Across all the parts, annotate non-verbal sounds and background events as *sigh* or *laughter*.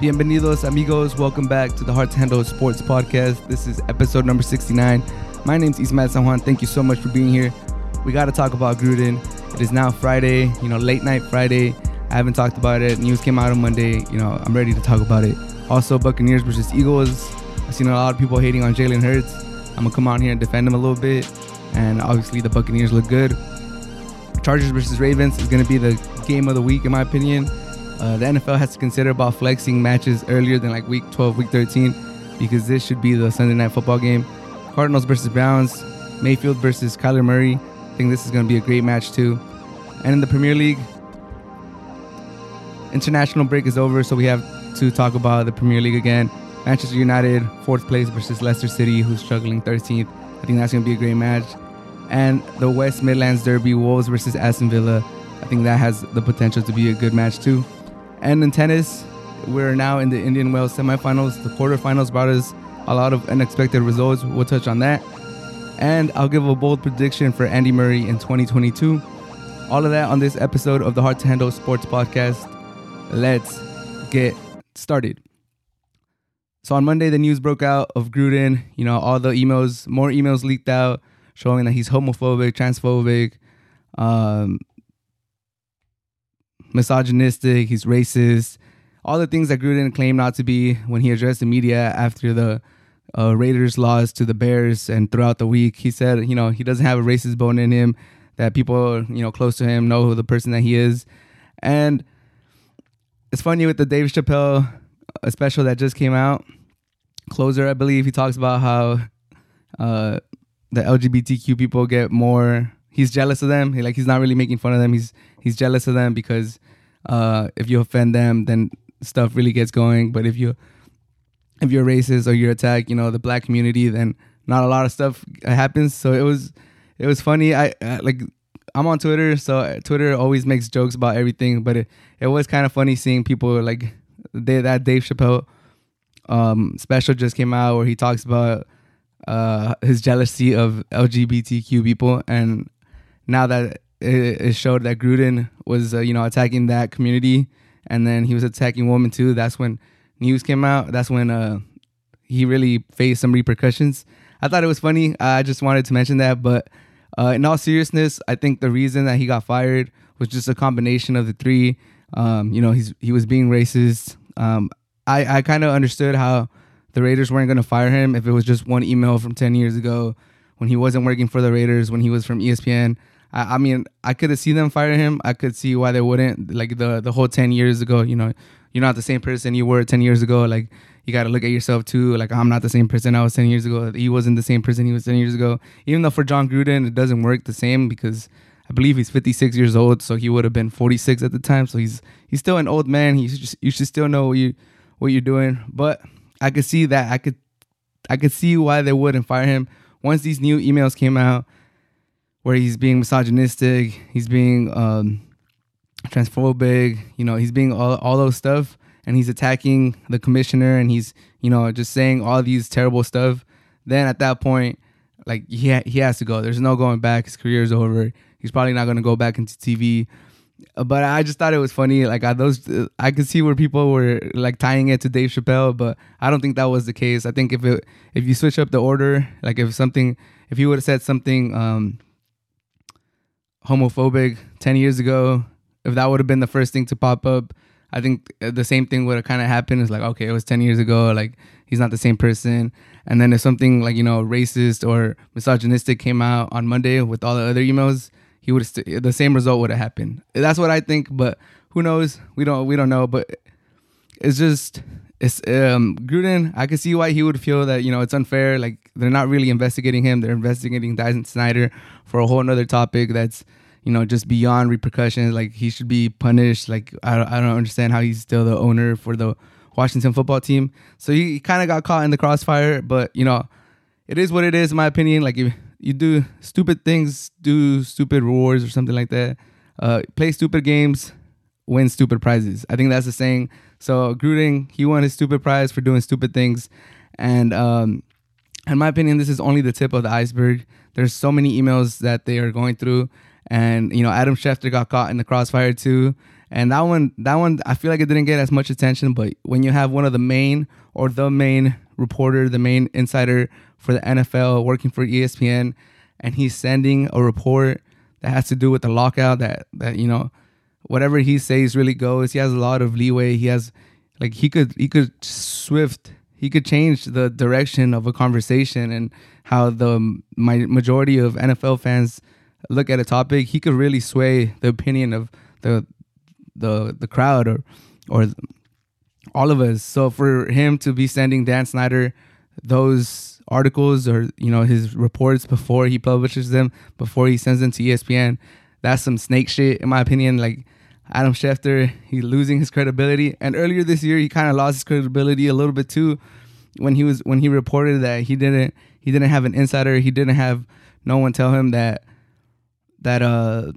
Bienvenidos, amigos. Welcome back to the Hard to Handle Sports Podcast. This is episode number 69. My name's Ismael San Juan. Thank you so much for being here. We got to talk about Gruden. It is now Friday, you know, late night Friday. I haven't talked about it. News came out on Monday. You know, I'm ready to talk about it. Also, Buccaneers versus Eagles. I've seen a lot of people hating on Jalen Hurts. I'm going to come on here and defend him a little bit. And obviously, the Buccaneers look good. Chargers versus Ravens is going to be the game of the week, in my opinion. Uh, the NFL has to consider about flexing matches earlier than like week 12, week 13, because this should be the Sunday night football game. Cardinals versus Browns, Mayfield versus Kyler Murray. I think this is going to be a great match too. And in the Premier League, international break is over, so we have to talk about the Premier League again. Manchester United, fourth place versus Leicester City, who's struggling 13th. I think that's going to be a great match. And the West Midlands Derby, Wolves versus Aston Villa. I think that has the potential to be a good match too. And in tennis, we're now in the Indian Wells semifinals. The quarterfinals brought us a lot of unexpected results. We'll touch on that. And I'll give a bold prediction for Andy Murray in 2022. All of that on this episode of the Hard to Handle Sports Podcast. Let's get started. So on Monday, the news broke out of Gruden. You know, all the emails, more emails leaked out showing that he's homophobic, transphobic, um, misogynistic, he's racist, all the things that Gruden claimed not to be when he addressed the media after the uh, Raiders loss to the Bears and throughout the week. He said, you know, he doesn't have a racist bone in him, that people, you know, close to him know who the person that he is. And it's funny with the Dave Chappelle uh, special that just came out, Closer, I believe, he talks about how uh, the LGBTQ people get more he's jealous of them. He, like he's not really making fun of them. He's he's jealous of them because uh, if you offend them, then stuff really gets going. But if you if you're racist or you attack, you know, the black community, then not a lot of stuff happens. So it was it was funny. I, I like I'm on Twitter, so Twitter always makes jokes about everything. But it, it was kind of funny seeing people like they, that Dave Chappelle um, special just came out where he talks about uh, his jealousy of LGBTQ people, and now that it, showed that Gruden was, uh, you know, attacking that community, and then he was attacking women too. That's when news came out. That's when uh, he really faced some repercussions. I thought it was funny. I just wanted to mention that, but uh, in all seriousness, I think the reason that he got fired was just a combination of the three. Um, you know, he's he was being racist. Um, I I kind of understood how the Raiders weren't going to fire him if it was just one email from ten years ago when he wasn't working for the Raiders when he was from ESPN. I, I mean, I could have seen them fire him. I could see why they wouldn't. Like the the whole ten years ago, you know, you're not the same person you were ten years ago. Like you got to look at yourself too. Like I'm not the same person I was ten years ago. He wasn't the same person he was ten years ago. Even though for Jon Gruden it doesn't work the same because I believe he's 56 years old, so he would have been 46 at the time. So he's he's still an old man. He just, you should still know what you what you're doing. But I could see that I could I could see why they wouldn't fire him once these new emails came out where he's being misogynistic, he's being um, transphobic, you know, he's being all, all those stuff and he's attacking the commissioner and he's, you know, just saying all these terrible stuff, then at that point, like he ha- he has to go. There's no going back. His career's over. He's probably not going to go back into TV. But I just thought it was funny. Like I, those, I could see where people were like tying it to Dave Chappelle, but I don't think that was the case. I think if it if you switch up the order, like if something, if he would have said something um, homophobic 10 years ago, if that would have been the first thing to pop up, I think uh, the same thing would have kind of happened. It's like, okay, it was 10 years ago. Like, he's not the same person. And then if something like, you know, racist or misogynistic came out on Monday with all the other emails, he would st- the same result would have happened. That's what I think, but who knows? We don't we don't know, but it's just it's um Gruden, I could see why he would feel that, you know, it's unfair. Like they're not really investigating him. They're investigating Dyson Snyder for a whole another topic that's, you know, just beyond repercussions. Like he should be punished. Like I, I don't understand how he's still the owner for the Washington football team. So he, he kind of got caught in the crossfire, but you know, it is what it is in my opinion. Like if you do stupid things, do stupid rewards or something like that. Uh, play stupid games, win stupid prizes. I think that's the saying. So Gruden, he won his stupid prize for doing stupid things, and um, in my opinion, this is only the tip of the iceberg. There's so many emails that they are going through, and you know Adam Schefter got caught in the crossfire too, And that one, that one, I feel like it didn't get as much attention. But when you have one of the main or the main reporter, the main insider for the NFL working for ESPN, and he's sending a report that has to do with the lockout, that that you know, whatever he says really goes. He has a lot of leeway. He has, like, he could he could swift he could change the direction of a conversation and how the my majority of NFL fans look at a topic. He could really sway the opinion of the the the crowd or or all of us. So for him to be sending Dan Snyder those articles or you know his reports before he publishes them, before he sends them to ESPN, that's some snake shit in my opinion. Like Adam Schefter, he's losing his credibility. And earlier this year, he kind of lost his credibility a little bit too, when he was when he reported that he didn't he didn't have an insider, he didn't have no one tell him that that uh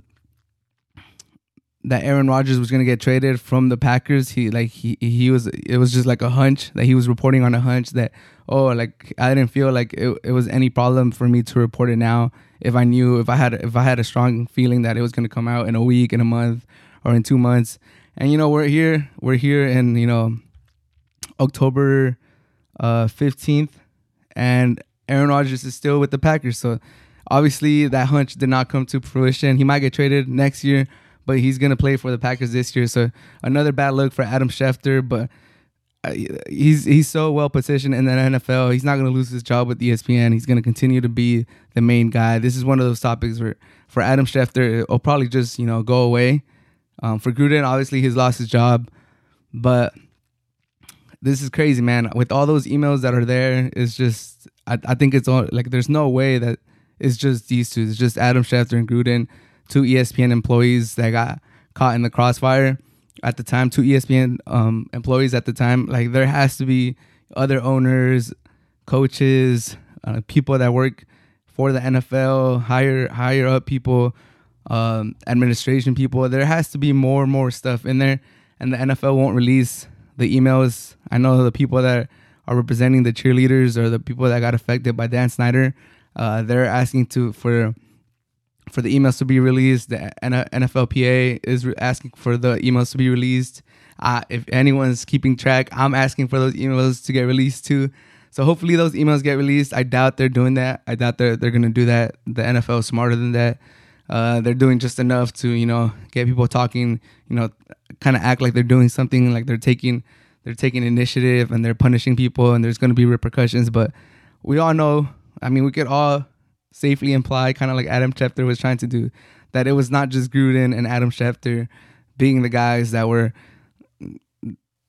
that Aaron Rodgers was gonna get traded from the Packers. He like he he was it was just like a hunch that he was reporting on a hunch that oh like I didn't feel like it, it was any problem for me to report it now if I knew if I had if I had a strong feeling that it was gonna come out in a week in a month or in two months. And you know, we're here, we're here in, you know, October uh, 15th, and Aaron Rodgers is still with the Packers. So obviously that hunch did not come to fruition. He might get traded next year, but he's gonna play for the Packers this year. So another bad look for Adam Schefter, but uh, he's he's so well positioned in the NFL. He's not going to lose his job with ESPN. He's going to continue to be the main guy. This is one of those topics where for Adam Schefter, it'll probably just you know go away. Um, for Gruden, obviously he's lost his job, but this is crazy, man. With all those emails that are there, it's just I, I think it's all like there's no way that it's just these two. It's just Adam Schefter and Gruden, two ESPN employees that got caught in the crossfire at the time. Two ESPN um, employees at the time. Like there has to be other owners, coaches, uh, people that work for the NFL, higher higher up people um, administration people. There has to be more and more stuff in there, and the NFL won't release the emails. I know the people that are representing the cheerleaders or the people that got affected by Dan Snyder. Uh, they're asking to for for the emails to be released. The NFLPA is asking for the emails to be released. Uh, if anyone's keeping track, I'm asking for those emails to get released too. So hopefully those emails get released. I doubt they're doing that. I doubt they're they're gonna do that. The NFL is smarter than that. Uh, they're doing just enough to you know get people talking. You know, kind of act like they're doing something, like they're taking they're taking initiative and they're punishing people, and there's going to be repercussions. But we all know. I mean, we could all safely imply, kind of like Adam Schefter was trying to do, that it was not just Gruden and Adam Schefter being the guys that were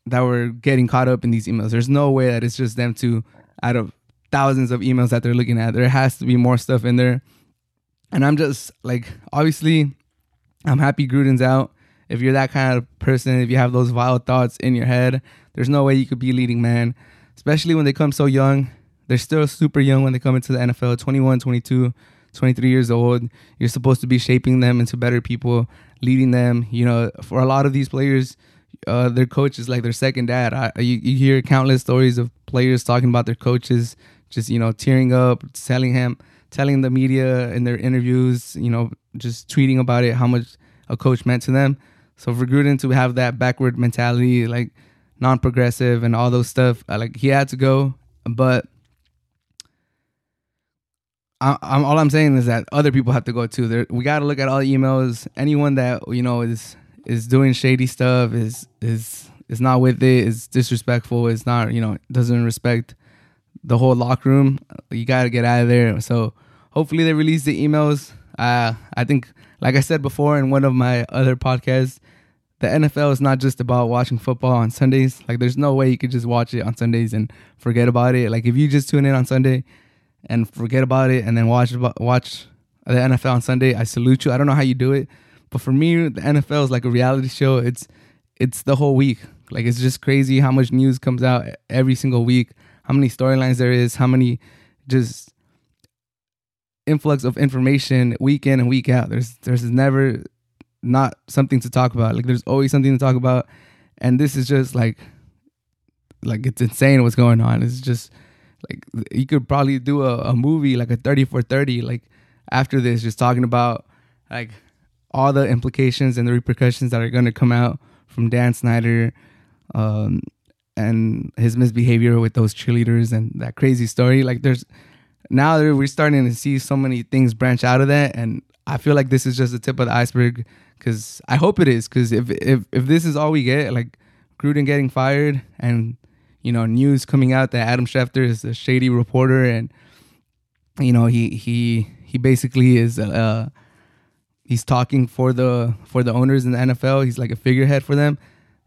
that were getting caught up in these emails. There's no way that it's just them two out of thousands of emails that they're looking at. There has to be more stuff in there and I'm just like, obviously, I'm happy Gruden's out. If you're that kind of person, if you have those vile thoughts in your head, there's no way you could be a leading man, especially when they come so young. They're still super young when they come into the NFL 21, 22, 23 years old. You're supposed to be shaping them into better people, leading them. You know, for a lot of these players, uh, their coach is like their second dad. I, you, you hear countless stories of players talking about their coaches, just, you know, tearing up, telling him, telling the media in their interviews, you know, just tweeting about it, how much a coach meant to them. So for Gruden to have that backward mentality, like non-progressive and all those stuff, like he had to go. But I, am all I'm saying is that other people have to go too. There, we got to look at all the emails. Anyone that you know is is doing shady stuff is is is not with it. Is disrespectful. Is not you know doesn't respect the whole locker room. You got to get out of there. So hopefully they release the emails. Uh, I think, like I said before in one of my other podcasts, the NFL is not just about watching football on Sundays. Like, there's no way you could just watch it on Sundays and forget about it. Like, if you just tune in on Sunday and forget about it and then watch watch the NFL on Sunday, I salute you. I don't know how you do it, but for me, the NFL is like a reality show. It's it's the whole week. Like, it's just crazy how much news comes out every single week. How many storylines there is. How many just influx of information week in and week out. There's there's never not something to talk about. Like there's always something to talk about, and this is just like like it's insane what's going on. It's just like you could probably do a, a movie like a 30 for 30 like after this just talking about like all the implications and the repercussions that are going to come out from Dan Snyder um, and his misbehavior with those cheerleaders and that crazy story. Like there's now we're starting to see so many things branch out of that, and I feel like this is just the tip of the iceberg. Because I hope it is. Because if if if this is all we get, like Gruden getting fired and you know news coming out that Adam Schefter is a shady reporter and you know he he he basically is uh he's talking for the for the owners in the NFL. He's like a figurehead for them.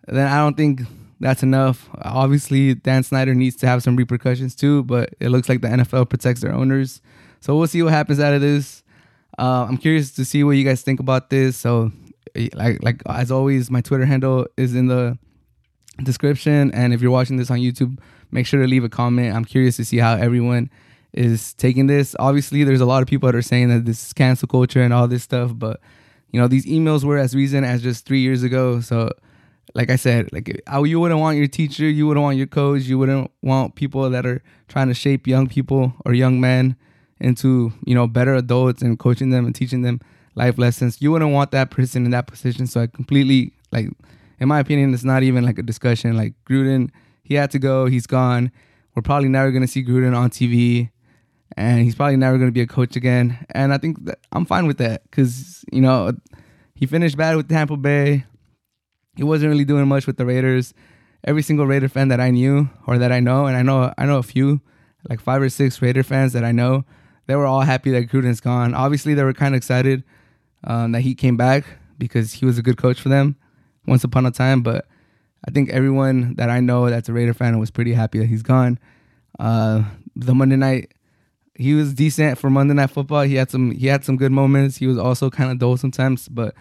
Then I don't think that's enough. Obviously, Dan Snyder needs to have some repercussions too, but it looks like the NFL protects their owners. So we'll see what happens out of this. Uh, I'm curious to see what you guys think about this. So, like like as always, my Twitter handle is in the description, and if you're watching this on YouTube, make sure to leave a comment. I'm curious to see how everyone is taking this. Obviously, there's a lot of people that are saying that this is cancel culture and all this stuff, but you know these emails were as recent as just three years ago. So like I said, like you wouldn't want your teacher, you wouldn't want your coach, you wouldn't want people that are trying to shape young people or young men into you know better adults and coaching them and teaching them life lessons. You wouldn't want that person in that position. So I completely like, in my opinion, it's not even like a discussion. Like Gruden, he had to go, he's gone. We're probably never gonna see Gruden on TV, and he's probably never gonna be a coach again. And I think that I'm fine with that because you know he finished bad with Tampa Bay he wasn't really doing much with the Raiders. Every single Raider fan that I knew or that I know, and I know I know a few, like five or six Raider fans that I know, they were all happy that Gruden's gone. Obviously, they were kind of excited um, that he came back because he was a good coach for them once upon a time. But I think everyone that I know that's a Raider fan was pretty happy that he's gone. Uh, the Monday night, he was decent for Monday Night Football. He had some he had some good moments. He was also kind of dull sometimes, but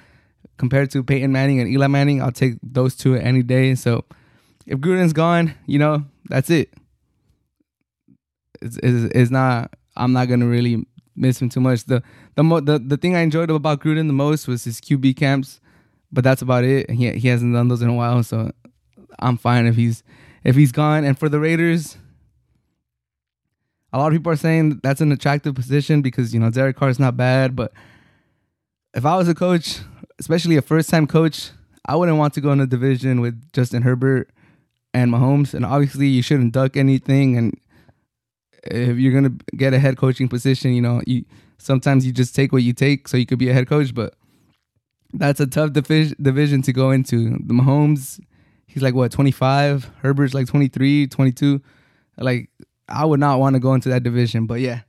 compared to Peyton Manning and Eli Manning, I'll take those two any day. So if Gruden's gone, you know, that's it. It's, it's, it's not, I'm not going to really miss him too much. The, the, mo- the, the thing I enjoyed about Gruden the most was his QB camps, but that's about it. He, he hasn't done those in a while. So I'm fine if he's, if he's gone. And for the Raiders, a lot of people are saying that's an attractive position because, you know, Derek Carr is not bad, but if I was a coach, especially a first time coach, I wouldn't want to go in a division with Justin Herbert and Mahomes. And obviously, you shouldn't duck anything. And if you're gonna get a head coaching position, you know, you sometimes you just take what you take, so you could be a head coach. But that's a tough division division to go into. The Mahomes, he's like what 25. Herbert's like 23, 22. Like I would not want to go into that division. But yeah,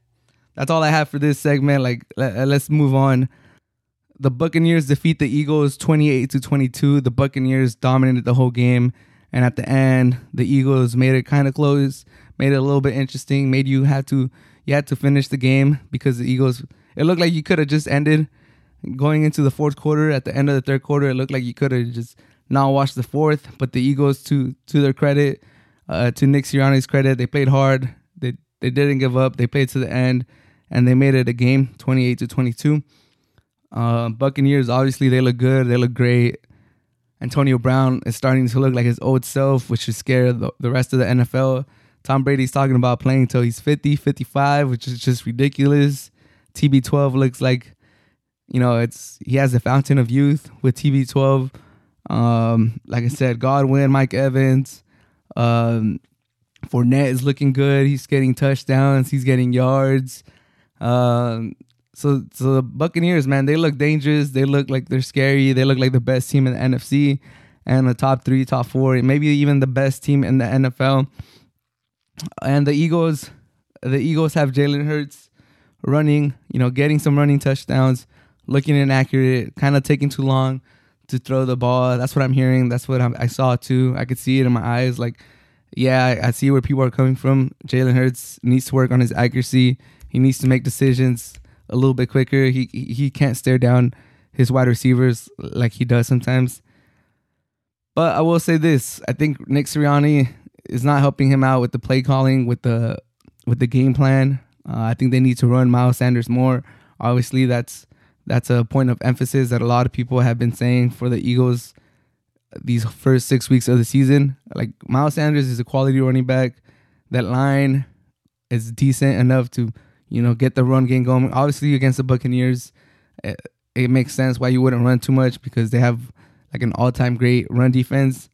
that's all I have for this segment. Like let, let's move on the Buccaneers defeat the Eagles 28 to 22. The Buccaneers dominated the whole game, and at the end, the Eagles made it kind of close, made it a little bit interesting, made you have to you had to finish the game because the Eagles. It looked like you could have just ended going into the fourth quarter. At the end of the third quarter, it looked like you could have just not watched the fourth. But the Eagles, to to their credit, uh, to Nick Sirianni's credit, they played hard. They they didn't give up. They played to the end, and they made it a game, 28 to 22. Uh, Buccaneers, obviously, they look good. They look great. Antonio Brown is starting to look like his old self, which is scare the, the rest of the NFL. Tom Brady's talking about playing until he's 50, 55, which is just ridiculous. TB12 looks like, you know, it's he has a fountain of youth with TB12. Um, like I said, Godwin, Mike Evans, um, Fournette is looking good. He's getting touchdowns. He's getting yards. Um, so so the Buccaneers, man, they look dangerous. They look like they're scary. They look like the best team in the NFC and the top three, top four, maybe even the best team in the NFL. And the Eagles, the Eagles have Jalen Hurts running, you know, getting some running touchdowns, looking inaccurate, kind of taking too long to throw the ball. That's what I'm hearing. That's what I'm, i saw too. I could see it in my eyes. Like, yeah, I, I see where people are coming from. Jalen Hurts needs to work on his accuracy. He needs to make decisions a little bit quicker. He he can't stare down his wide receivers like he does sometimes. But I will say this: I think Nick Sirianni is not helping him out with the play calling, with the with the game plan. Uh, I think they need to run Miles Sanders more. Obviously, that's that's a point of emphasis that a lot of people have been saying for the Eagles these first six weeks of the season. Like Miles Sanders is a quality running back. That line is decent enough to you know, get the run game going. Obviously, against the Buccaneers, eh, it makes sense why you wouldn't run too much because they have like an all-time great run defense.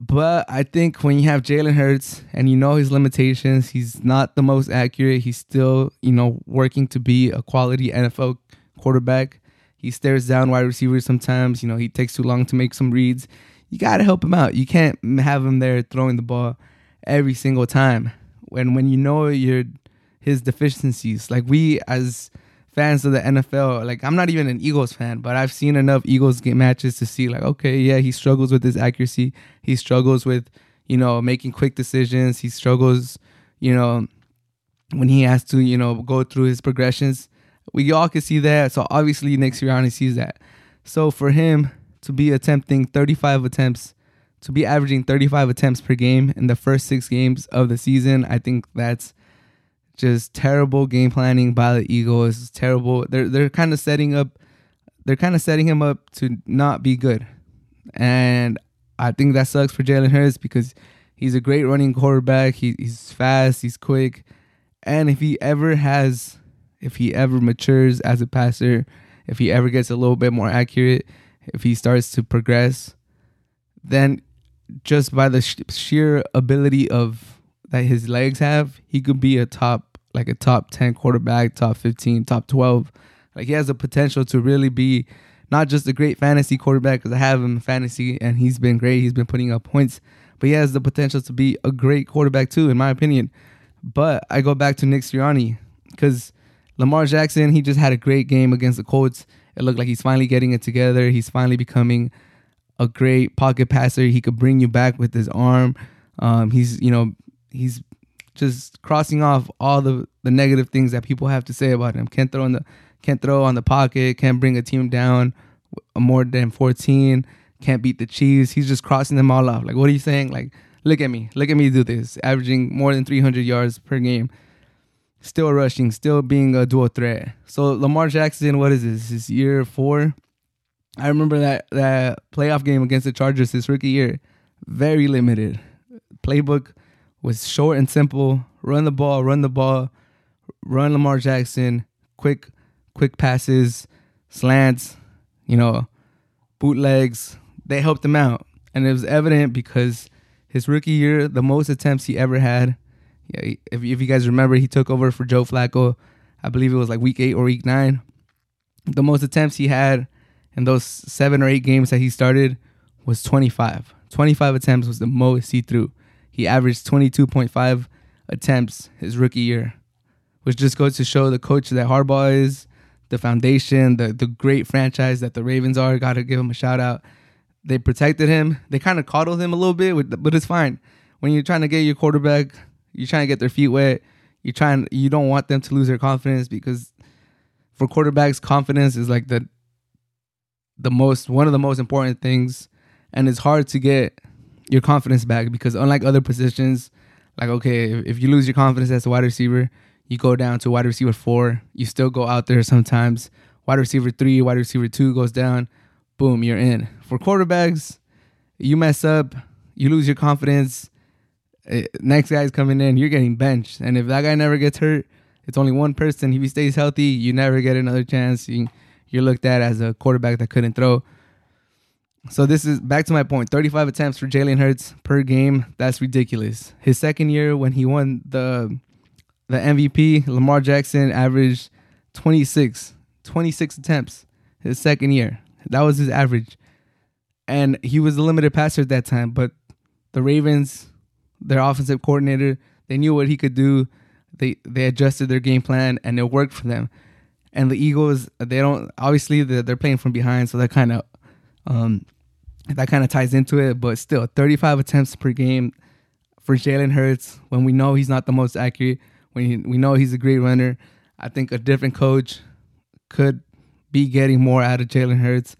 But I think when you have Jalen Hurts and you know his limitations, he's not the most accurate. He's still, you know, working to be a quality NFL quarterback. He stares down wide receivers sometimes. You know, he takes too long to make some reads. You got to help him out. You can't have him there throwing the ball every single time. When when you know your his deficiencies, like we as fans of the NFL. Like I'm not even an Eagles fan, but I've seen enough Eagles game matches to see like, okay, yeah, he struggles with his accuracy. He struggles with, you know, making quick decisions. He struggles, you know, when he has to, you know, go through his progressions. We all can see that. So obviously Nick Sirianni sees that. So for him to be attempting 35 attempts, to be averaging 35 attempts per game in the first six games of the season, I think that's just terrible game planning by the Eagles. Terrible. They're they're kind of setting up. They're kind of setting him up to not be good, and I think that sucks for Jalen Hurts because he's a great running quarterback. He, he's fast. He's quick, and if he ever has, if he ever matures as a passer, if he ever gets a little bit more accurate, if he starts to progress, then just by the sh- sheer ability of that his legs have, he could be a top like a top 10 quarterback, top 15, top 12. Like he has the potential to really be not just a great fantasy quarterback because I have him in fantasy and he's been great. He's been putting up points, but he has the potential to be a great quarterback too, in my opinion. But I go back to Nick Sirianni because Lamar Jackson, he just had a great game against the Colts. It looked like he's finally getting it together. He's finally becoming a great pocket passer. He could bring you back with his arm. Um, he's you know he's just crossing off all the, the negative things that people have to say about him. Can't throw in the can't throw on the pocket, can't bring a team down more than 14, can't beat the Chiefs. He's just crossing them all off. Like, what are you saying? Like, look at me. Look at me do this. Averaging more than 300 yards per game. Still rushing, still being a dual threat. So Lamar Jackson, what is this? His year four. I remember that that playoff game against the Chargers his rookie year. Very limited. Playbook was short and simple. Run the ball, run the ball, run Lamar Jackson, quick, quick passes, slants, you know, bootlegs. They helped him out. And it was evident because his rookie year, the most attempts he ever had. Yeah, if, if you guys remember, he took over for Joe Flacco. I believe it was like week eight or week nine. The most attempts he had in those seven or eight games that he started was 25. 25 attempts was the most he threw. He averaged 22.5 attempts his rookie year, which just goes to show the coach that Harbaugh is, the foundation, the the great franchise that the Ravens are. Got to give him a shout out. They protected him. They kind of coddled him a little bit, but it's fine. When you're trying to get your quarterback, you're trying to get their feet wet. You're trying. You don't want them to lose their confidence because for quarterbacks, confidence is like the the most one of the most important things, and it's hard to get your confidence back because unlike other positions, like okay, if, if you lose your confidence as a wide receiver, you go down to wide receiver four. You still go out there sometimes. Wide receiver three, wide receiver two goes down. Boom, you're in. For quarterbacks, you mess up, you lose your confidence. Eh, next guy's coming in, you're getting benched. And if that guy never gets hurt, it's only one person. If he stays healthy, you never get another chance. You, you're looked at as a quarterback that couldn't throw. So this is back to my point. 35 attempts for Jalen Hurts per game. That's ridiculous. His second year when he won the the MVP, Lamar Jackson averaged 26 26 attempts his second year. That was his average. And he was a limited passer at that time, but the Ravens, their offensive coordinator, they knew what he could do. They they adjusted their game plan and it worked for them. And the Eagles, they don't obviously they're, playing from behind, so they're kind of um, that kind of ties into it, but still, 35 attempts per game for Jalen Hurts when we know he's not the most accurate, when we know he's a great runner. I think a different coach could be getting more out of Jalen Hurts.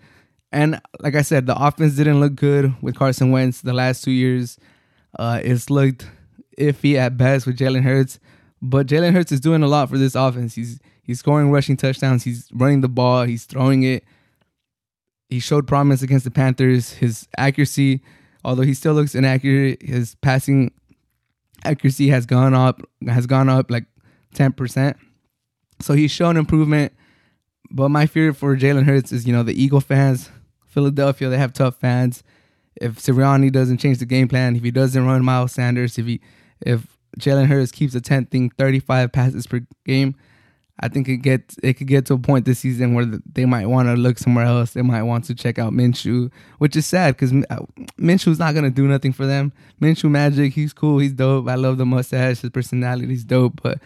And like I said, the offense didn't look good with Carson Wentz the last two years. Uh, it's looked iffy at best with Jalen Hurts, but Jalen Hurts is doing a lot for this offense. He's he's scoring rushing touchdowns. He's running the ball. He's throwing it he showed promise against the Panthers. His accuracy, although he still looks inaccurate, his passing accuracy has gone up has gone up like 10%. So he's shown improvement but my fear for Jalen Hurts is, you know, the Eagle fans, Philadelphia, they have tough fans. If Sirianni doesn't change the game plan, if he doesn't run Miles Sanders, if he if Jalen Hurts keeps attempting 35 passes per game, I think it gets it could get to a point this season where they might want to look somewhere else. They might want to check out Minshew, which is sad because uh, Minshew's not gonna do nothing for them. Minshew magic, he's cool, he's dope. I love the mustache, his personality's dope, but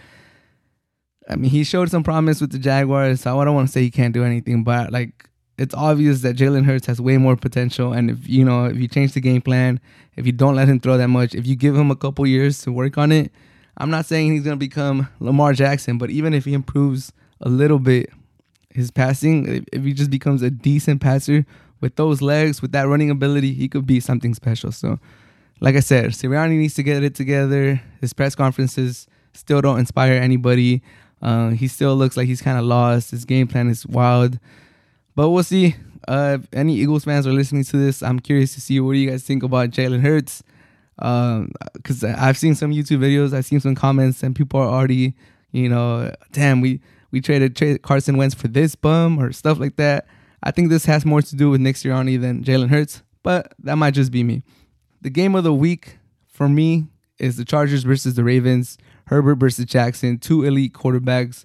I mean, he showed some promise with the Jaguars. So I don't want to say he can't do anything, but like it's obvious that Jalen Hurts has way more potential. And if you know, if you change the game plan, if you don't let him throw that much, if you give him a couple years to work on it I'm not saying he's gonna become Lamar Jackson, but even if he improves a little bit his passing, if he just becomes a decent passer with those legs, with that running ability, he could be something special. So, like I said, Sirianni needs to get it together. His press conferences still don't inspire anybody. Uh, he still looks like he's kind of lost. His game plan is wild, but we'll see. Uh, if any Eagles fans are listening to this, I'm curious to see what do you guys think about Jalen Hurts because um, I've seen some YouTube videos, I've seen some comments, and people are already, you know, damn, we we traded tra- Carson Wentz for this bum or stuff like that. I think this has more to do with Nick Sirianni than Jalen Hurts, but that might just be me. The game of the week for me is the Chargers versus the Ravens. Herbert versus Jackson, two elite quarterbacks.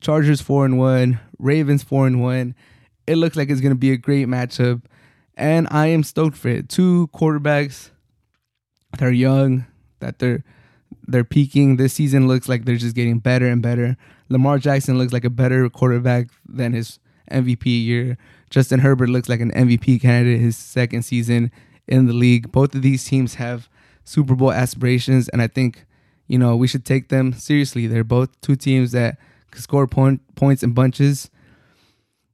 Chargers four and one, Ravens four and one. It looks like it's gonna be a great matchup, and I am stoked for it. Two quarterbacks they're young, that they're they're peaking. This season looks like they're just getting better and better. Lamar Jackson looks like a better quarterback than his MVP year. Justin Herbert looks like an MVP candidate his second season in the league. Both of these teams have Super Bowl aspirations, and I think you know we should take them seriously. They're both two teams that can score point, points in bunches.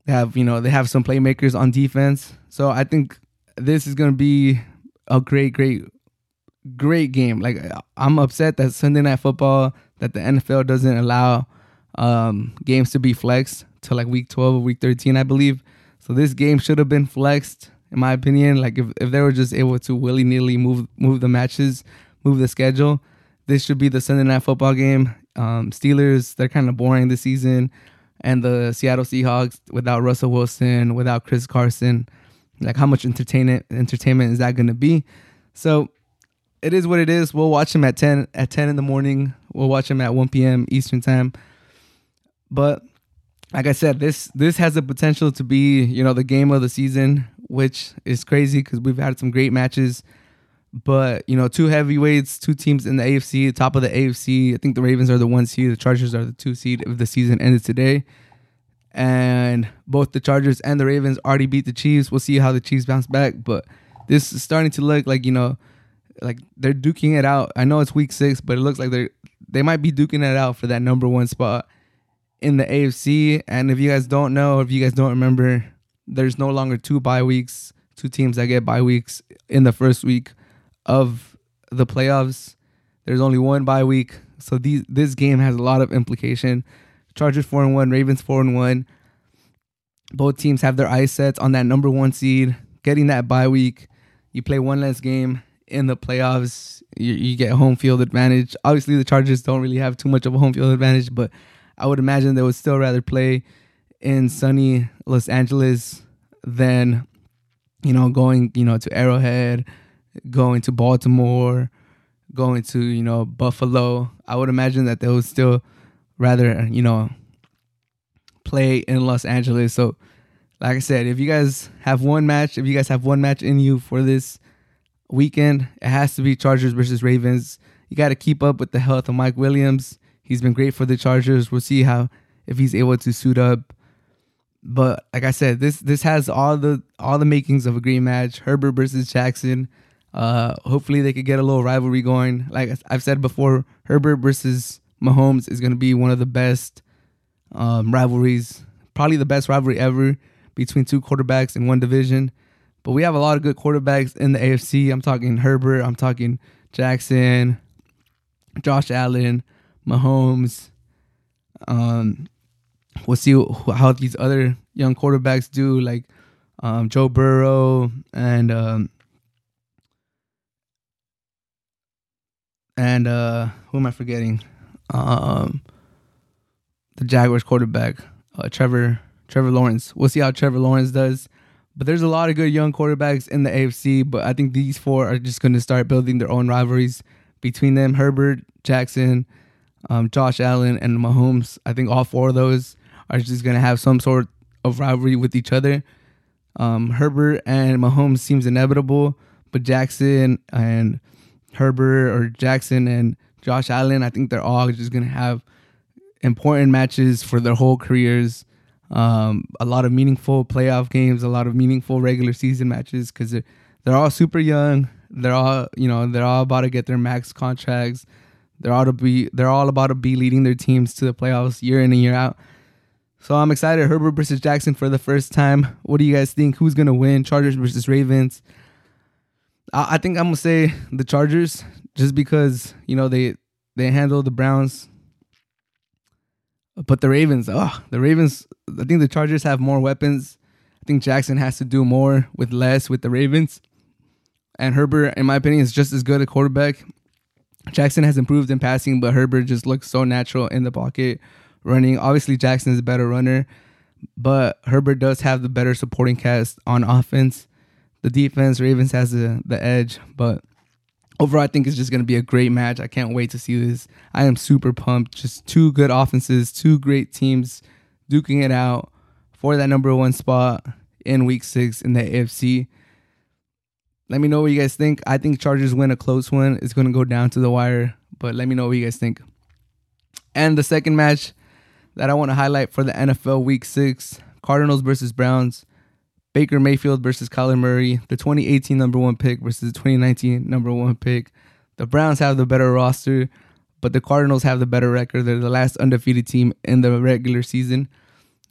They have you know they have some playmakers on defense, so I think this is going to be a great, great great game. Like I'm upset that Sunday Night Football that the NFL doesn't allow um, games to be flexed to like week 12 or week 13, I believe. So this game should have been flexed, in my opinion. Like if, if they were just able to willy nilly move move the matches, move the schedule, this should be the Sunday Night Football game. Um, Steelers, they're kind of boring this season, and the Seattle Seahawks without Russell Wilson, without Chris Carson, like how much entertainment entertainment is that going to be? So it is what it is. We'll watch them at ten at ten in the morning. We'll watch them at one p.m. Eastern time. But like I said, this this has the potential to be you know the game of the season, which is crazy because we've had some great matches. But you know, two heavyweights, two teams in the AFC, top of the AFC. I think the Ravens are the one seed, the Chargers are the two seed if the season ended today. And both the Chargers and the Ravens already beat the Chiefs. We'll see how the Chiefs bounce back, but this is starting to look like you know like they're duking it out. I know it's week six, but it looks like they're they might be duking it out for that number one spot in the AFC. And if you guys don't know, if you guys don't remember, there's no longer two bye weeks, two teams that get bye weeks in the first week of the playoffs. There's only one bye week. So these this game has a lot of implication. Chargers four and one, Ravens four and one. Both teams have their eyes set on that number one seed, getting that bye week. You play one less game in the playoffs, you, you, get home field advantage. Obviously, the Chargers don't really have too much of a home field advantage, but I would imagine they would still rather play in sunny Los Angeles than, you know, going, you know, to Arrowhead, going to Baltimore, going to, you know, Buffalo. I would imagine that they would still rather, you know, play in Los Angeles. So, like I said, if you guys have one match, if you guys have one match in you for this weekend, it has to be Chargers versus Ravens. You got to keep up with the health of Mike Williams. He's been great for the Chargers. We'll see how if he's able to suit up. But like I said, this this has all the all the makings of a great match. Herbert versus Jackson. Uh, hopefully they could get a little rivalry going. Like I've said before, Herbert versus Mahomes is going to be one of the best um, rivalries, probably the best rivalry ever between two quarterbacks in one division. But we have a lot of good quarterbacks in the AFC. I'm talking Herbert. I'm talking Jackson, Josh Allen, Mahomes. Um, we'll see how these other young quarterbacks do, like um, Joe Burrow and um, and uh, who am I forgetting? Um, the Jaguars quarterback, uh, Trevor Trevor Lawrence. We'll see how Trevor Lawrence does. But there's a lot of good young quarterbacks in the AFC, but I think these four are just going to start building their own rivalries between them. Herbert, Jackson, um, Josh Allen, and Mahomes. I think all four of those are just going to have some sort of rivalry with each other. Um, Herbert and Mahomes seems inevitable, but Jackson and Herbert or Jackson and Josh Allen, I think they're all just going to have important matches for their whole careers. Um, a lot of meaningful playoff games, a lot of meaningful regular season matches because they're, they're all super young. They're all you know they're all about to get their max contracts. They're all to be they're all about to be leading their teams to the playoffs year in and year out. So I'm excited. Herbert versus Jackson for the first time. What do you guys think? Who's gonna win? Chargers versus Ravens. I, I think I'm gonna say the Chargers just because you know they they handle the Browns but the Ravens, oh, the Ravens, I think the Chargers have more weapons. I think Jackson has to do more with less with the Ravens. And Herbert, in my opinion, is just as good a quarterback. Jackson has improved in passing, but Herbert just looks so natural in the pocket running. Obviously, Jackson is a better runner, but Herbert does have the better supporting cast on offense. The defense, Ravens has the, the edge, but overall, I think it's just going to be a great match. I can't wait to see this. I am super pumped. Just two good offenses, two great teams duking it out for that number one spot in week six in the AFC. Let me know what you guys think. I think Chargers win a close one. It's going to go down to the wire, but let me know what you guys think. And the second match that I want to highlight for the NFL week six Cardinals versus Browns. Baker Mayfield versus Kyler Murray, the 2018 number one pick versus the 2019 number one pick. The Browns have the better roster, but the Cardinals have the better record. They're the last undefeated team in the regular season.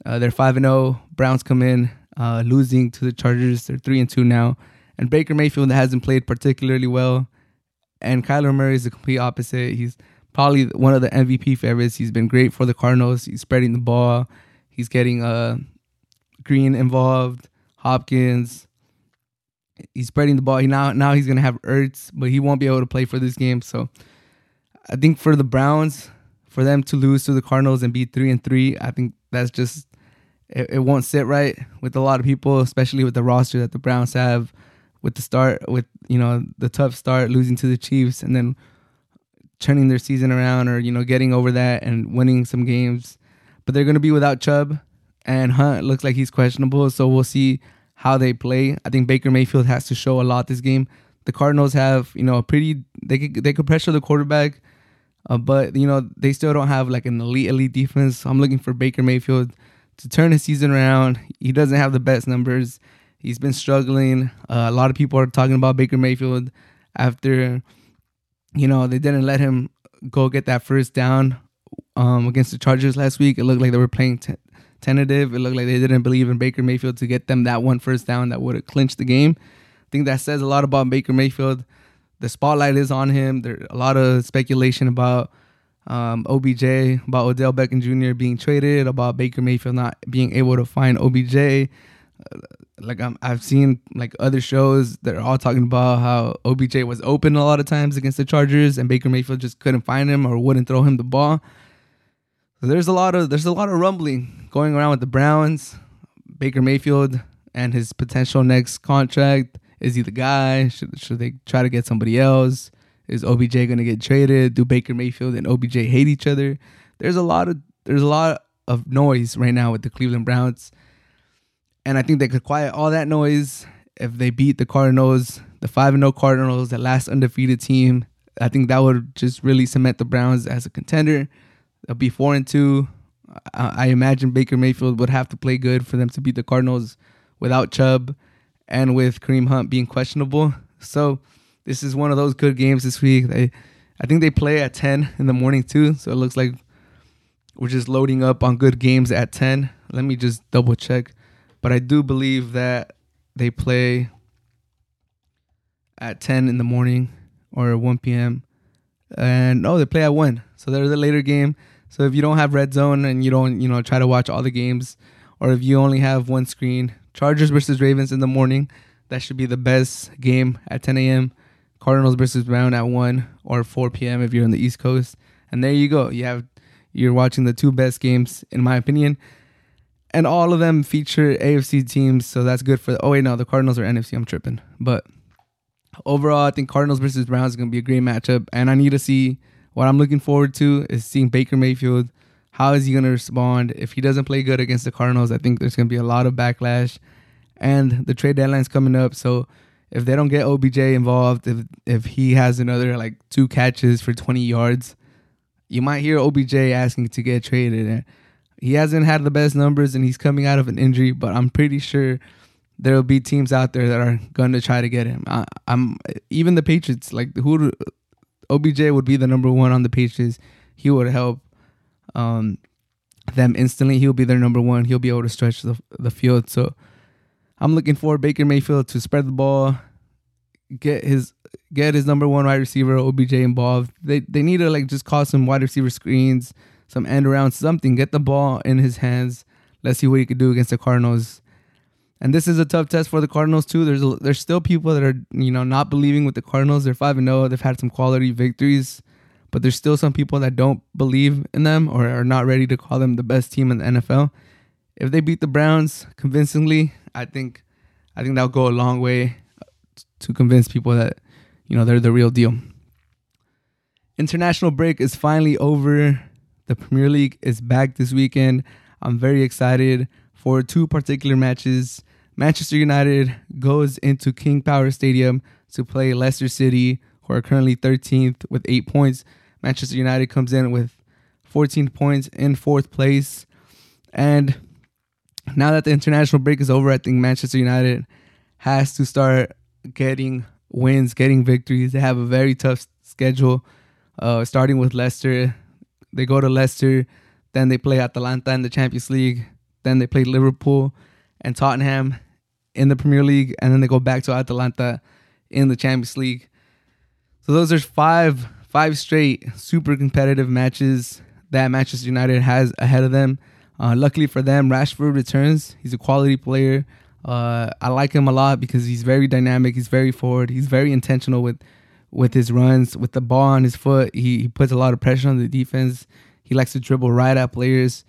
Uh, they're 5 0. Browns come in uh, losing to the Chargers. They're 3 and 2 now. And Baker Mayfield hasn't played particularly well. And Kyler Murray is the complete opposite. He's probably one of the MVP favorites. He's been great for the Cardinals. He's spreading the ball. He's getting uh, Green involved. Hopkins. He's spreading the ball. He now now he's gonna have Ertz, but he won't be able to play for this game. So I think for the Browns, for them to lose to the Cardinals and be three and three, I think that's just it, it won't sit right with a lot of people, especially with the roster that the Browns have. With the start, with you know the tough start, losing to the Chiefs, and then turning their season around, or you know getting over that and winning some games. But they're gonna be without Chubb and Hunt looks like he's questionable. So we'll see how they play. I think Baker Mayfield has to show a lot this game. The Cardinals have, you know, a pretty they could they could pressure the quarterback, uh, but you know they still don't have like an elite elite defense. So I'm looking for Baker Mayfield to turn his season around. He doesn't have the best numbers. He's been struggling. Uh, a lot of people are talking about Baker Mayfield after, you know, they didn't let him go get that first down um, against the Chargers last week. It looked like they were playing t- tentative. It looked like they didn't believe in Baker Mayfield to get them that one first down that would have clinched the game. I think that says a lot about Baker Mayfield. The spotlight is on him. There's a lot of speculation about um, OBJ, about Odell Beckham Jr. being traded, about Baker Mayfield not being able to find OBJ. Uh, like i have seen like other shows that are all talking about how OBJ was open a lot of times against the Chargers, and Baker Mayfield just couldn't find him or wouldn't throw him the ball. So there's a lot of there's a lot of rumbling going around with the Browns, Baker Mayfield, and his potential next contract. Is he the guy? Should should they try to get somebody else? Is OBJ going to get traded? Do Baker Mayfield and OBJ hate each other? There's a lot of there's a lot of noise right now with the Cleveland Browns, and I think they could quiet all that noise if they beat the Cardinals, the five and zero oh Cardinals, the last undefeated team. I think that would just really cement the Browns as a contender. They'll be four and two. I, imagine Baker Mayfield would have to play good for them to beat the Cardinals without Chubb and with Kareem Hunt being questionable. So this is one of those good games this week. They, I think they play at ten in the morning too. So it looks like we're just loading up on good games at ten. Let me just double check, but I do believe that they play at ten in the morning or one p.m. And oh, they play at one. So there's a later game. So if you don't have red zone and you don't, you know, try to watch all the games, or if you only have one screen, Chargers versus Ravens in the morning, that should be the best game at 10 a.m. Cardinals versus Brown at 1 or 4 p.m. if you're on the East Coast. And there you go. You have you're watching the two best games in my opinion. and all of them feature AFC teams, so that's good for. Oh wait, no, the Cardinals are NFC. I'm tripping, but overall, I think Cardinals versus Browns is going to be a great matchup, and I need to see what I'm looking forward to is seeing Baker Mayfield. How is he going to respond if he doesn't play good against the Cardinals? I think there's going to be a lot of backlash, and the trade deadline's coming up, so if they don't get OBJ involved, if if he has another like two catches for 20 yards, you might hear OBJ asking to get traded. He hasn't had the best numbers and he's coming out of an injury, but I'm pretty sure there'll be teams out there that are going to try to get him. I, am even the Patriots, like who OBJ would be the number one on the Patriots. He would help um, them instantly. He'll be their number one. He'll be able to stretch the the field. So I'm looking for Baker Mayfield to spread the ball, get his get his number one wide receiver OBJ involved. They they need to like just call some wide receiver screens, some end around something. Get the ball in his hands. Let's see what he could do against the Cardinals. And this is a tough test for the Cardinals too. There's a, there's still people that are you know not believing with the Cardinals. They're five and zero. Oh. They've had some quality victories, but there's still some people that don't believe in them or are not ready to call them the best team in the NFL. If they beat the Browns convincingly, I think I think that'll go a long way to convince people that you know they're the real deal. International break is finally over. The Premier League is back this weekend. I'm very excited for two particular matches. Manchester United goes into King Power Stadium to play Leicester City, who are currently 13th with eight points. Manchester United comes in with 14 points in fourth place. And now that the international break is over, I think Manchester United has to start getting wins, getting victories. They have a very tough schedule, uh, starting with Leicester. They go to Leicester, then they play Atalanta in the Champions League, then they play Liverpool and Tottenham in the Premier League, and then they go back to Atalanta in the Champions League. So those are five five straight super competitive matches that Manchester United has ahead of them. Uh, luckily for them, Rashford returns. He's a quality player. Uh, I like him a lot because he's very dynamic. He's very forward. He's very intentional with with his runs, with the ball on his foot. He, he puts a lot of pressure on the defense. He likes to dribble right at players,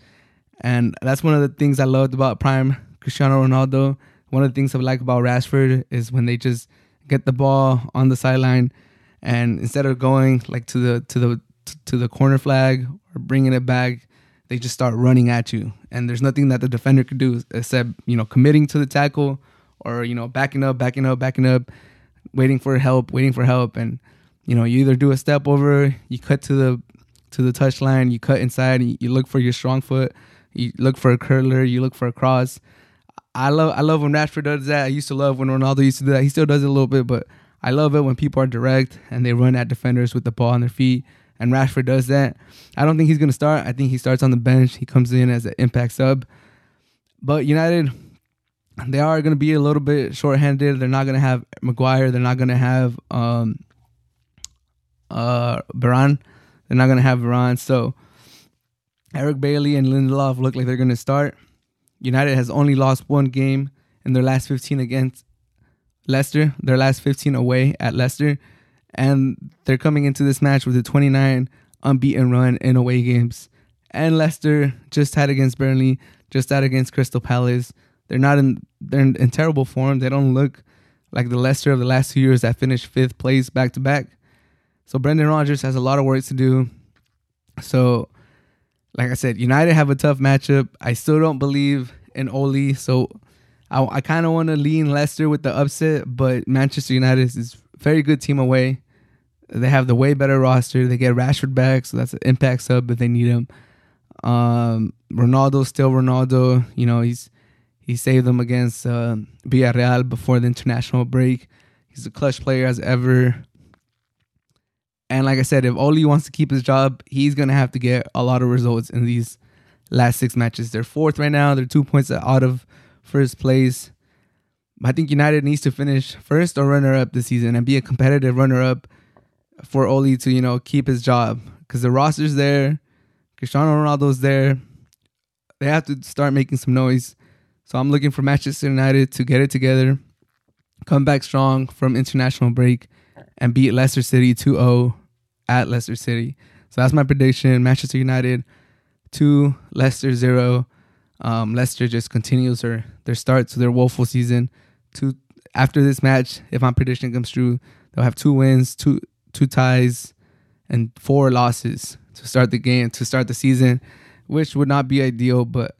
and that's one of the things I loved about prime Cristiano Ronaldo. One of the things I like about Rashford is when they just get the ball on the sideline, and instead of going like to the to the to the corner flag or bringing it back, they just start running at you, and there's nothing that the defender could do except you know committing to the tackle or you know backing up, backing up, backing up, waiting for help, waiting for help, and you know you either do a step over, you cut to the to the touchline, you cut inside, you look for your strong foot, you look for a curler, you look for a cross. I love I love when Rashford does that. I used to love when Ronaldo used to do that. He still does it a little bit, but I love it when people are direct and they run at defenders with the ball on their feet and Rashford does that. I don't think he's going to start. I think he starts on the bench. He comes in as an impact sub. But United, they are going to be a little bit short-handed. They're not going to have Maguire. They're not going to have um, uh, Varane. They're not going to have Varane. So Eric Bailly and Lindelof look like they're going to start. United has only lost one game in their last 15 against Leicester. Their last 15 away at Leicester and they're coming into this match with a 29 unbeaten run in away games. And Leicester just had against Burnley, just had against Crystal Palace. They're not in they're in, in terrible form. They don't look like the Leicester of the last two years that finished fifth place back to back. So Brendan Rodgers has a lot of work to do. So, like I said, United have a tough matchup. I still don't believe in Ole, so I, I kind of want to lean Leicester with the upset, but Manchester United is a very good team away. They have the way better roster. They get Rashford back, so that's an impact sub if they need him. Um, Ronaldo still Ronaldo. You know he's he saved them against uh, Villarreal before the international break. He's a clutch player as ever. And like I said, if Ole wants to keep his job, he's gonna have to get a lot of results in these last six matches. They're fourth right now. They're two points out of first place. I think United needs to finish first or runner up this season and be a competitive runner up for Ole to, you know, keep his job. Because the roster's there, Cristiano Ronaldo's there. They have to start making some noise. So I'm looking for Manchester United to get it together, come back strong from international break, and beat Leicester City 2 0 at Leicester City. So that's my prediction. Manchester United 2, Leicester 0. Um, Leicester just continues their their start to their woeful season. Two after this match, if my prediction comes true, they'll have two wins, two two ties, and four losses to start the game to start the season, which would not be ideal, but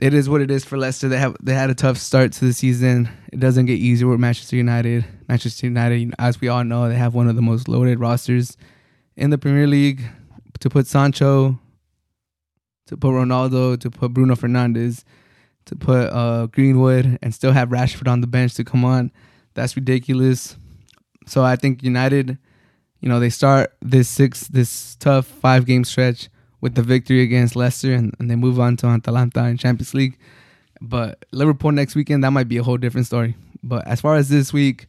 it is what it is for Leicester. They have they had a tough start to the season. It doesn't get easier with Manchester United. Manchester United, as we all know, they have one of the most loaded rosters in the Premier League. To put Sancho, to put Ronaldo, to put Bruno Fernandes, to put uh, Greenwood, and still have Rashford on the bench to come on, that's ridiculous. So I think United, you know, they start this six this tough five game stretch with the victory against Leicester, and, and they move on to Atalanta in Champions League. But Liverpool next weekend, that might be a whole different story. But as far as this week,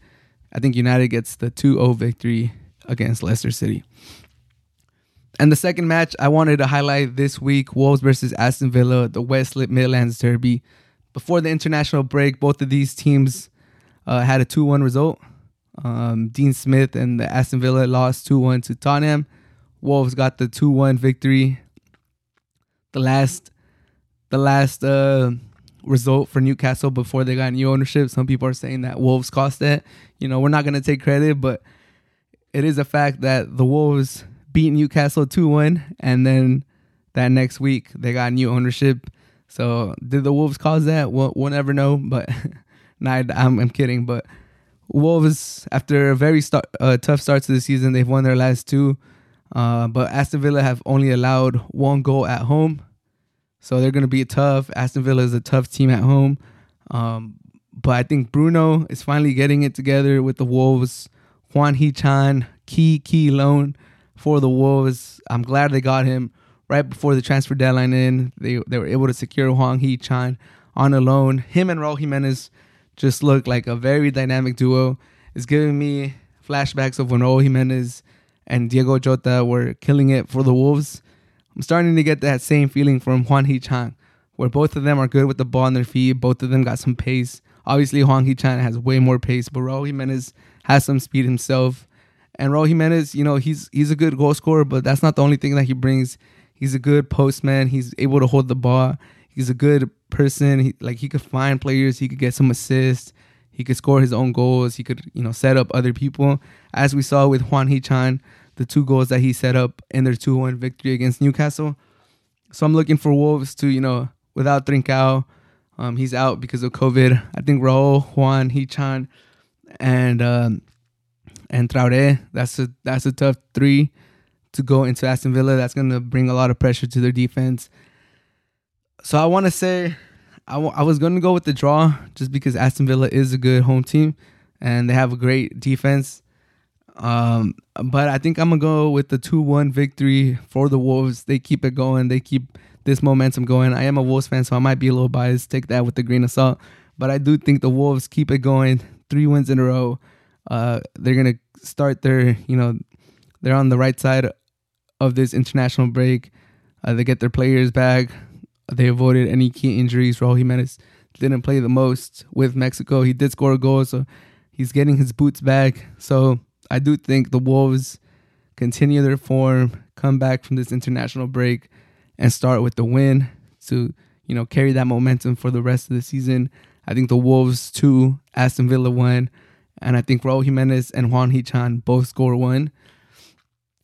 I think United gets the 2 0 victory against Leicester City. And the second match I wanted to highlight this week Wolves versus Aston Villa, the West Midlands Derby. Before the international break, both of these teams uh, had a 2 1 result. Um, Dean Smith and the Aston Villa lost 2 1 to Tottenham. Wolves got the 2 1 victory. The last the last uh, result for Newcastle before they got new ownership. Some people are saying that Wolves cost that. You know, we're not going to take credit, but it is a fact that the Wolves beat Newcastle 2 1, and then that next week they got new ownership. So, did the Wolves cause that? We'll, we'll never know, but *laughs* nah, I'm, I'm kidding. But Wolves, after a very start, uh, tough start to the season, they've won their last two. Uh, but Aston Villa have only allowed one goal at home. So they're going to be tough. Aston Villa is a tough team at home. Um, but I think Bruno is finally getting it together with the Wolves. Hwang Hee-chan, key, key loan for the Wolves. I'm glad they got him right before the transfer deadline in. They, they were able to secure Hwang Hee-chan on a loan. Him and Raul Jimenez just look like a very dynamic duo. It's giving me flashbacks of when Raul Jimenez and Diogo Jota were killing it for the Wolves. I'm starting to get that same feeling from Hwang Hee-chan, where both of them are good with the ball on their feet. Both of them got some pace. Obviously, Hwang Hee-chan has way more pace, but Raul Jimenez has some speed himself. And Raul Jimenez, you know, he's he's a good goal scorer, but that's not the only thing that he brings. He's a good postman. He's able to hold the ball. He's a good person. He, like he could find players. He could get some assists. He could score his own goals. He could, you know, set up other people. As we saw with Hwang Hee-chan, the two goals that he set up in their 2-1 victory against Newcastle. So I'm looking for Wolves to, you know, without Trincao, um, he's out because of COVID. I think Raul, Hwang, Hee-chan, and um, and Traore, that's a that's a tough three to go into Aston Villa. That's going to bring a lot of pressure to their defense. So I want to say I, w- I was going to go with the draw just because Aston Villa is a good home team and they have a great defense. Um, but I think I'm gonna go with the two-one victory for the Wolves. They keep it going. They keep this momentum going. I am a Wolves fan, so I might be a little biased. Take that with a grain of salt. But I do think the Wolves keep it going. Three wins in a row. Uh, they're gonna start their, you know, they're on the right side of this international break. Uh, they get their players back. They avoided any key injuries. Raul Jimenez didn't play the most with Mexico. He did score a goal, so he's getting his boots back. So I do think the Wolves continue their form, come back from this international break, and start with the win to you know carry that momentum for the rest of the season. I think the Wolves two, Aston Villa one, and I think Raul Jimenez and Hwang Hee-chan both score one.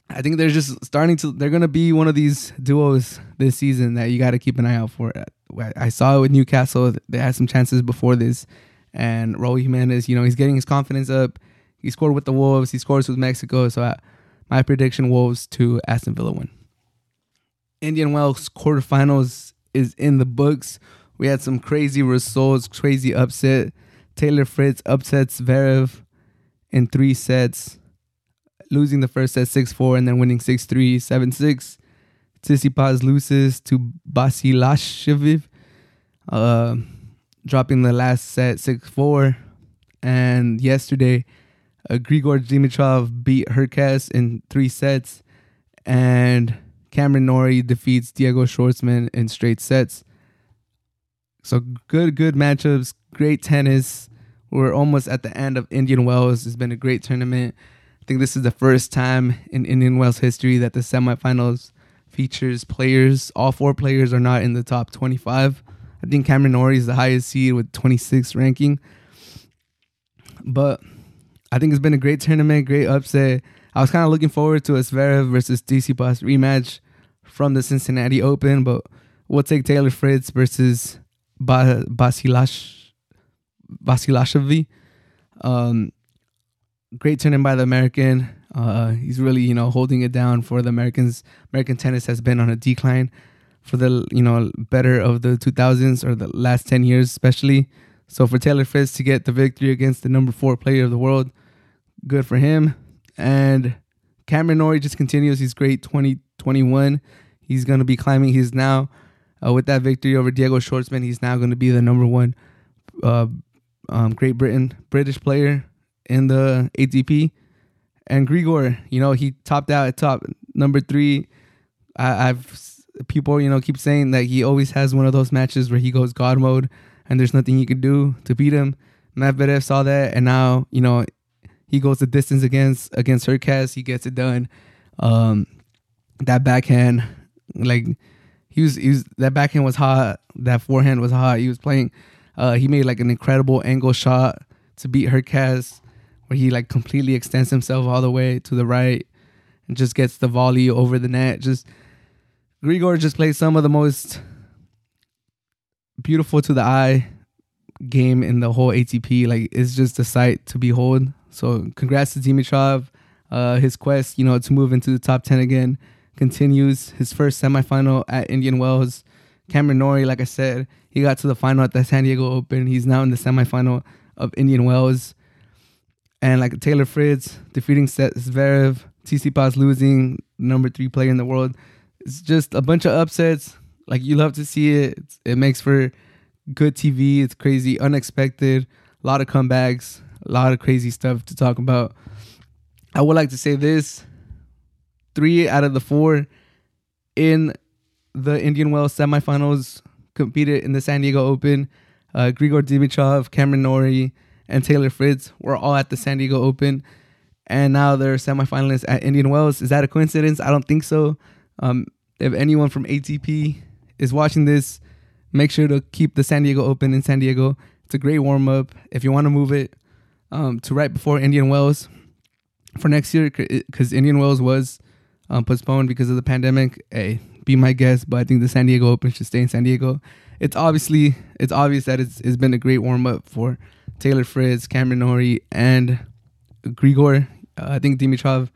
I think they're just starting to. They're gonna be one of these duos this season that you got to keep an eye out for. I saw it with Newcastle. They had some chances before this, and Raul Jimenez, you know, he's getting his confidence up. He scored with the Wolves. He scores with Mexico. So I, my prediction: Wolves to Aston Villa win. Indian Wells quarterfinals is in the books. We had some crazy results, crazy upset. Taylor Fritz upsets Zverev in three sets, losing the first set 6 4 and then winning 6 3, 7 6. Tsitsipas loses to Basilashvili, uh, dropping the last set 6 4. And yesterday, Uh, Grigor Dimitrov beat Hurkacz in three sets, and Cameron Norrie defeats Diego Schwartzman in straight sets. So good, good matchups, great tennis. We're almost at the end of Indian Wells. It's been a great tournament. I think this is the first time in Indian Wells history that the semifinals features players. All four players are not in the top 25. I think Cameron Norrie is the highest seed with 26 ranking. But I think it's been a great tournament, great upset. I was kind of looking forward to a Zverev versus Tsitsipas rematch from the Cincinnati Open, but we'll take Taylor Fritz versus ba- Basilash Basilashvili. Um, great tournament by the American. Uh, he's really, you know, holding it down for the Americans. American tennis has been on a decline for the, you know, better of the 2000s or the last 10 years, especially. So for Taylor Fritz to get the victory against the number four player of the world, good for him. And Cameron Norrie just continues. He's great 2021. he's going to be climbing. He's now, uh, with that victory over Diego Schwartzman, he's now going to be the number one uh, um, Great Britain British player in the ATP. And Grigor, you know, he topped out at top number three. I, I've people, you know, keep saying that he always has one of those matches where he goes God mode and there's nothing he could do to beat him. Medvedev saw that, and now you know he goes the distance against against Hurkacz. He gets it done. Um, that backhand, like he was, he was that backhand was hot. That forehand was hot. He was playing. Uh, he made like an incredible angle shot to beat Hurkacz, where he like completely extends himself all the way to the right and just gets the volley over the net. Just Grigor just plays some of the most beautiful to the eye game in the whole ATP. Like it's just a sight to behold. So congrats to Dimitrov. Uh, his quest, you know, to move into the top ten again continues. His first semifinal at Indian Wells. Cameron Norrie, like I said, he got to the final at the San Diego Open. He's now in the semifinal of Indian Wells. And like Taylor Fritz defeating Zverev, Tsitsipas losing, number three player in the world. It's just a bunch of upsets like you love to see it. It makes for good TV. It's crazy, unexpected. A lot of comebacks, a lot of crazy stuff to talk about. I would like to say this: three out of the four in the Indian Wells semifinals competed in the San Diego Open. Uh, Grigor Dimitrov, Cameron Norrie, and Taylor Fritz were all at the San Diego Open, and now they're semifinalists at Indian Wells. Is that a coincidence? I don't think so. Um, if anyone from ATP is watching this, make sure to keep the San Diego Open in San Diego. It's a great warm up. If you want to move it um, to right before Indian Wells for next year, because Indian Wells was um, postponed because of the pandemic, hey, be my guest. But I think the San Diego Open should stay in San Diego. It's obviously it's obvious that it's, it's been a great warm up for Taylor Fritz, Cameron Norrie, and Grigor. Uh, I think Dimitrov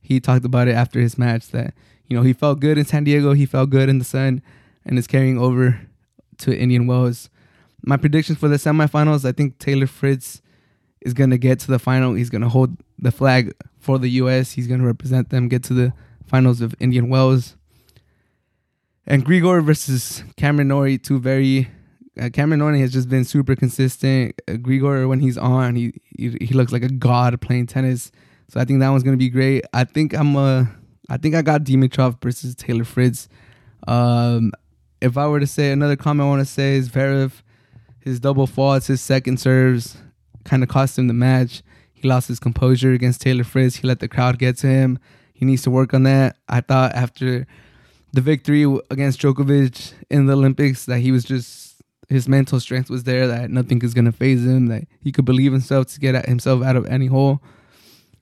he talked about it after his match that you know he felt good in San Diego, he felt good in the sun, and is carrying over to Indian Wells. My predictions for the semifinals, I think Taylor Fritz is going to get to the final. He's going to hold the flag for the U.S. He's going to represent them, get to the finals of Indian Wells. And Grigor versus Cameron Norrie, two very. Uh, Cameron Norrie has just been super consistent. Uh, Grigor, when he's on, he, he he looks like a god playing tennis. So I think that one's gonna be great. I think I'm uh I think I got Dimitrov versus Taylor Fritz. Um, if I were to say another comment I want to say is Zverev, his double faults, his second serves kind of cost him the match. He lost his composure against Taylor Fritz. He let the crowd get to him. He needs to work on that. I thought after the victory against Djokovic in the Olympics that he was just his mental strength was there that nothing is gonna phase him that he could believe himself to get himself out of any hole.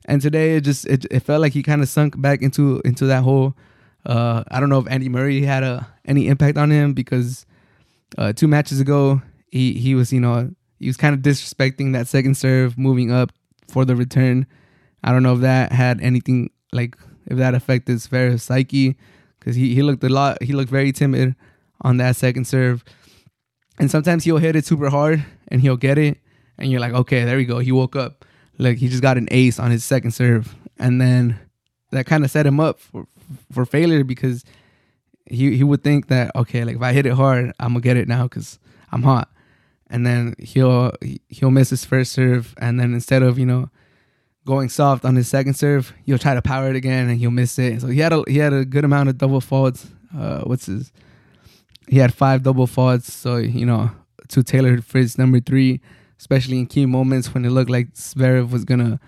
And today it just it, it felt like he kind of sunk back into into that hole uh, I don't know if Andy Murray had a any impact on him because uh, two matches ago he he was you know he was kind of disrespecting that second serve, moving up for the return. I don't know if that had anything like if that affected Zverev's psyche because he he looked a lot he looked very timid on that second serve, and sometimes he'll hit it super hard and he'll get it, and you're like okay there we go he woke up. Like he just got an ace on his second serve, and then that kind of set him up for for failure because he he would think that okay, like if I hit it hard, I'm gonna get it now because I'm hot, and then he'll he'll miss his first serve, and then instead of you know going soft on his second serve, he'll try to power it again and he'll miss it. So he had a he had a good amount of double faults. Uh, what's his? He had five double faults. So you know, to Taylor Fritz number three, especially in key moments when it looked like Zverev was gonna,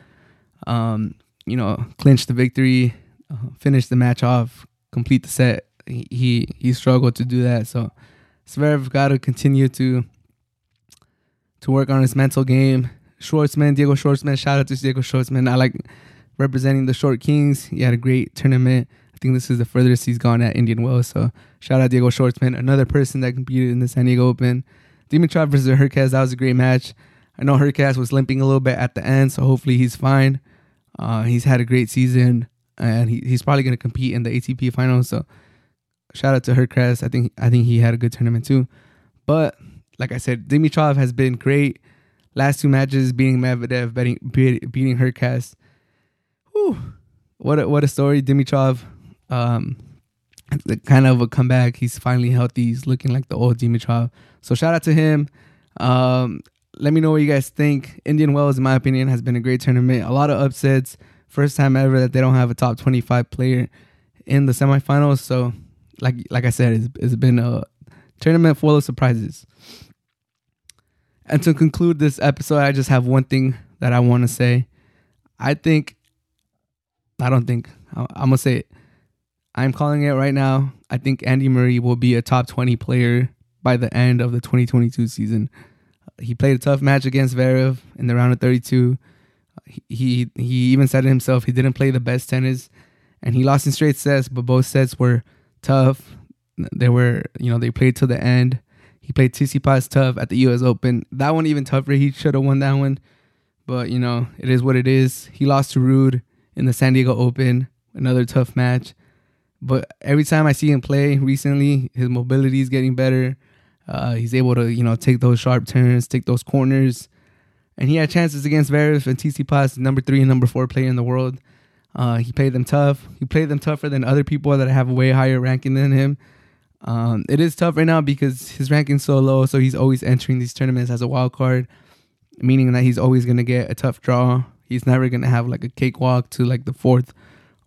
um, you know, clinch the victory uh, finish the match off, complete the set. he he struggled to do that. So Zverev got to continue to to work on his mental game. Schwartzman, Diego Schwartzman, shout out to Diego Schwartzman. I like representing the Short Kings. He had a great tournament. I think this is the furthest he's gone at Indian Wells. So shout out Diego Schwartzman, another person that competed in the San Diego Open. Dimitrov versus Hurkacz, that was a great match. I know Hurkacz was limping a little bit at the end, so hopefully he's fine. Uh, he's had a great season, and he, he's probably going to compete in the ATP finals. So shout out to Hurkacz. I think I think he had a good tournament too. But like I said, Dimitrov has been great. Last two matches, beating Medvedev, beating beating Hurkacz. Whew. What a, what a story, Dimitrov. Um, kind of a comeback. He's finally healthy. He's looking like the old Dimitrov. So shout out to him. Um, let me know what you guys think. Indian Wells, in my opinion, has been a great tournament. A lot of upsets. First time ever that they don't have a top 25 player in the semifinals. So, like like I said, it's, it's been a tournament full of surprises. And to conclude this episode, I just have one thing that I want to say. I think, I don't think, I'm going to say it. I'm calling it right now. I think Andy Murray will be a top 20 player by the end of the 2022 season. He played a tough match against Zverev in the round of 32. He, he he even said it himself. He didn't play the best tennis, and he lost in straight sets. But both sets were tough. They were you know they played to the end. He played Tsitsipas tough at the U.S. Open. That one even tougher. He should have won that one, but you know it is what it is. He lost to Ruud in the San Diego Open. Another tough match. But every time I see him play recently, his mobility is getting better. Uh, he's able to, you know, take those sharp turns, take those corners. And he had chances against Zverev and Tsitsipas, number three and number four player in the world. Uh, he played them tough. He played them tougher than other people that have a way higher ranking than him. Um, it is tough right now because his ranking's so low, so he's always entering these tournaments as a wild card, meaning that he's always gonna get a tough draw. He's never gonna have like a cakewalk to like the fourth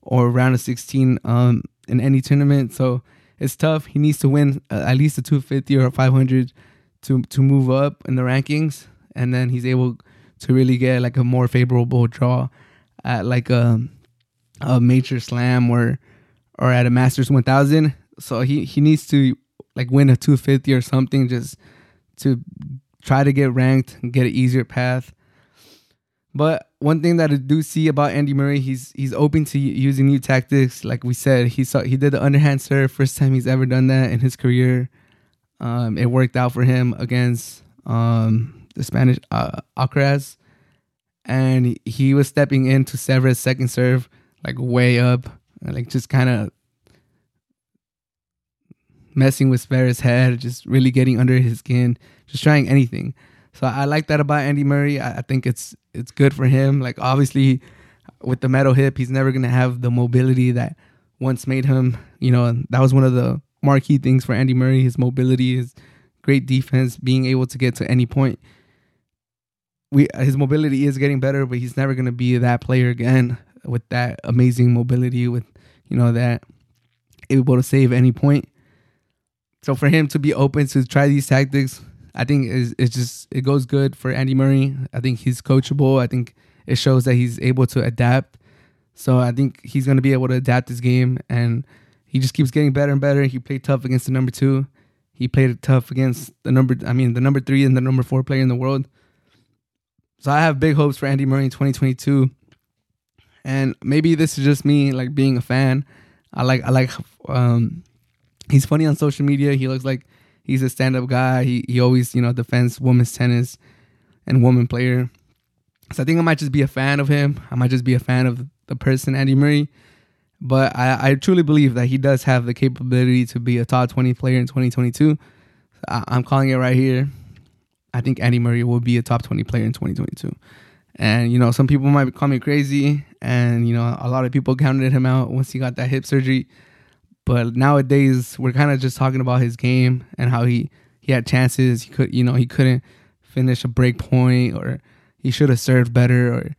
or round of 16 um, in any tournament. So it's tough. He needs to win uh, at least a 250 or a 500 to to move up in the rankings, and then he's able to really get like a more favorable draw at like a a major slam or or at a Masters 1000. So he he needs to like win a 250 or something just to try to get ranked and get an easier path. But one thing that I do see about Andy Murray, he's he's open to using new tactics. Like we said, he saw he did the underhand serve, first time he's ever done that in his career. Um, it worked out for him against um, the Spanish uh, Alcaraz, and he, was stepping into Zverev's second serve like way up, like just kind of messing with Zverev's head, just really getting under his skin, just trying anything. So I like that about Andy Murray. I, I think it's it's good for him. Like obviously, with the metal hip, he's never gonna have the mobility that once made him. You know, that was one of the marquee things for Andy Murray: his mobility, his great defense, being able to get to any point. We his mobility is getting better, but he's never gonna be that player again with that amazing mobility, with you know that able to save any point. So for him to be open to try these tactics, I think it's, it's just it goes good for Andy Murray. I think he's coachable. I think it shows that he's able to adapt. So I think he's going to be able to adapt his game, and he just keeps getting better and better. He played tough against the number two. He played tough against the number. I mean, the number three and the number four player in the world. So I have big hopes for Andy Murray in 2022. And maybe this is just me like being a fan. I like I like um he's funny on social media. He looks like he's a stand up guy. He he always you know defends women's tennis and woman player. So I think I might just be a fan of him. I might just be a fan of the person Andy Murray. But I, I truly believe that he does have the capability to be a top 20 player in 2022. I, I'm calling it right here. I think Andy Murray will be a top 20 player in 2022. And, you know, some people might call me crazy. And, you know, a lot of people counted him out once he got that hip surgery. But nowadays, we're kind of just talking about his game and how he he had chances. He could, you know, he couldn't finish a break point, or he should have served better, or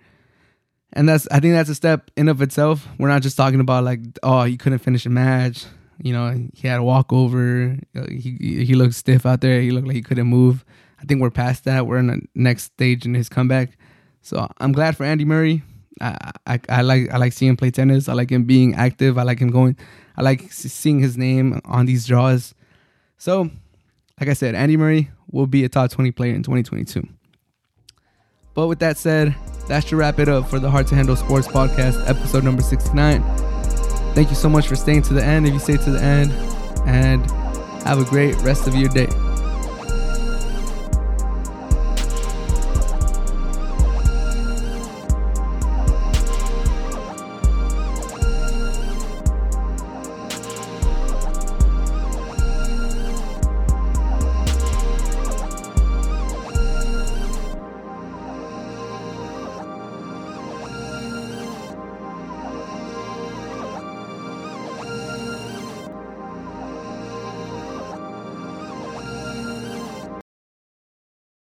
and that's I think that's a step in of itself. We're not just talking about like oh he couldn't finish a match. You know, he had a walkover. Uh, he he looked stiff out there. He looked like he couldn't move. I think we're past that. We're in the next stage in his comeback. So I'm glad for Andy Murray. I, I, I like I like seeing him play tennis. I like him being active. I like him going. I like seeing his name on these draws. So, like I said, Andy Murray will be a top 20 player in 2022. But with that said, that should wrap it up for the Hard to Handle Sports Podcast, episode number 69. Thank you so much for staying to the end if you stay to the end, and have a great rest of your day.